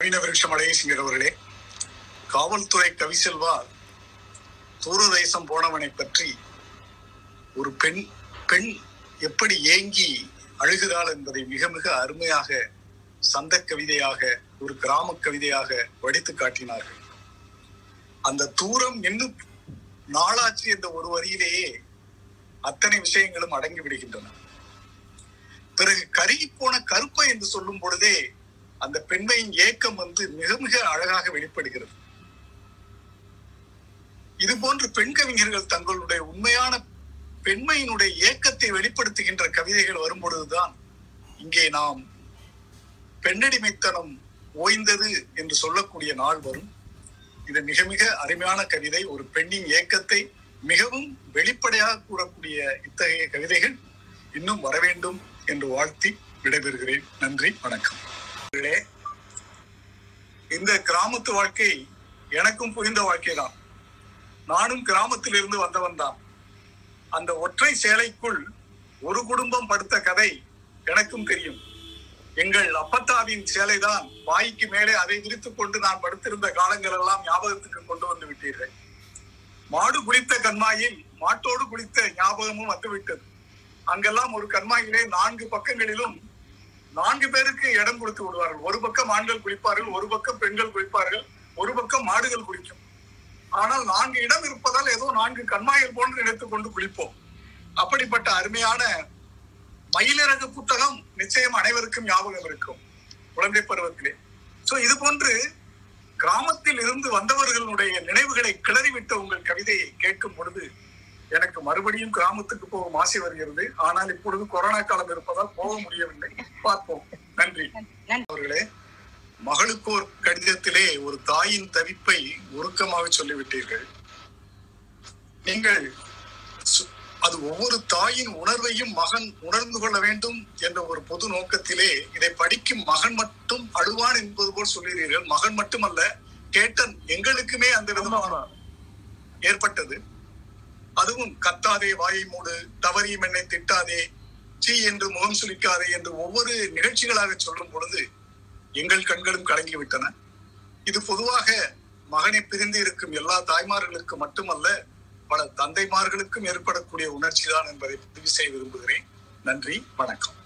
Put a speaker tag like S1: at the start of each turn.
S1: நவீன விருட்சம் அழகேசிங்கர் அவர்களே காவல்துறை கவிசெல்வா தூரதேசம் போனவனை பற்றி ஒரு பெண் பெண் எப்படி ஏங்கி அழுகிறாள் என்பதை மிக மிக அருமையாக சந்த கவிதையாக ஒரு கிராம கவிதையாக வடித்து காட்டினார்கள். அந்த தூரம் இன்னும் நாளாச்சு என்ற ஒரு வரியிலேயே அத்தனை விஷயங்களும் அடங்கி விடுகின்றன. பிறகு கருகி போன கருப்பை என்று சொல்லும் பொழுதே அந்த பெண்மையின் ஏக்கம் வந்து மிக மிக அழகாக வெளிப்படுகிறது. இது போன்று பெண் கவிஞர்கள் தங்களுடைய உண்மையான பெண்மையினுடைய ஏக்கத்தை வெளிப்படுத்துகின்ற கவிதைகள் வரும்பொழுதுதான் இங்கே நாம் பெண்ணடிமைத்தனம் ஓய்ந்தது என்று சொல்லக்கூடிய நாள் வரும். இது மிக மிக அருமையான கவிதை. ஒரு பெண்ணின் ஏக்கத்தை மிகவும் வெளிப்படையாக கூறக்கூடிய இத்தகைய கவிதைகள் இன்னும் வர வேண்டும் என்று வாழ்த்தி விடைபெறுகிறேன். நன்றி வணக்கம். இந்த கிராமத்து வாழ்க்கை எனக்கும் புரிந்த வாழ்க்கைதான். நானும் கிராமத்தில் இருந்து வந்தவன் தான். அந்த ஒற்றை சேலைக்குள் ஒரு குடும்பம் படுத்த கதை எனக்கும் தெரியும். எங்கள் அப்பத்தாவின் சேலைதான் வாய்க்கு மேலே அதை விரித்துக் கொண்டு நான் படுத்திருந்த காலங்கள் எல்லாம் ஞாபகத்துக்கு கொண்டு வந்து விட்டீர்கள். மாடு குளித்த கண்மாயில் மாட்டோடு குளித்த ஞாபகமும் வந்துவிட்டது. அங்கெல்லாம் ஒரு கண்மாயிலே நான்கு பக்கங்களிலும் நான்கு பேருக்கு இடம் கொடுத்து விடுவார்கள். ஒரு பக்கம் ஆண்கள் குளிப்பார்கள் ஒரு பக்கம் பெண்கள் குளிப்பார்கள் ஒரு பக்கம் மாடுகள் குளிக்கும். ஆனால் நான்கு இடம் இருப்பதால் ஏதோ நான்கு கண்மாயில் போன்று நினைத்துக் கொண்டு குளிப்போம். அப்படிப்பட்ட அருமையான மயிலிறகு புத்தகம் நிச்சயம் அனைவருக்கும் ஞாபகம் இருக்கும் குழந்தை பருவத்திலே. சோ இது போன்று கிராமத்தில் இருந்து வந்தவர்களுடைய நினைவுகளை கிளறிவிட்ட உங்கள் கவிதையை கேட்கும் பொழுது எனக்கு மறுபடியும் கிராமத்துக்கு போகும் ஆசை வருகிறது. ஆனால் இப்பொழுது கொரோனா காலம் இருப்பதால் போக முடியவில்லை. பார்ப்போம். நன்றி. அவர்களே மகளுக்கோர் கடிதத்திலே ஒரு தாயின் தவிப்பை உருக்கமாக சொல்லிவிட்டீர்கள். நீங்கள் சு- அது ஒவ்வொரு தாயின் உணர்வையும் மகன் உணர்ந்து கொள்ள வேண்டும் என்ற ஒரு பொது நோக்கத்திலே இதை படிக்கும் மகன் மட்டும் அழுவான் என்பது போல் சொல்கிறீர்கள் மகன் மட்டுமல்ல கேட்டன் எங்களுக்குமே அந்த விதமான ஏற்பட்டது. அதுவும் கத்தாதே வாயை மூடு தவறியும் என்னை திட்டாதே சீ என்று முகம் சுளிக்காதே என்று ஒவ்வொரு நிகழ்ச்சிகளாக சொல்லும் பொழுது எங்கள் கண்களும் கலங்கி விட்டன இது பொதுவாக மகனை பிரிந்து இருக்கும் எல்லா தாய்மார்களுக்கு மட்டுமல்ல பல தந்தைமார்களுக்கும் ஏற்படக்கூடிய உணர்ச்சி தான் என்பதை பதிவு செய்ய விரும்புகிறேன். நன்றி வணக்கம்.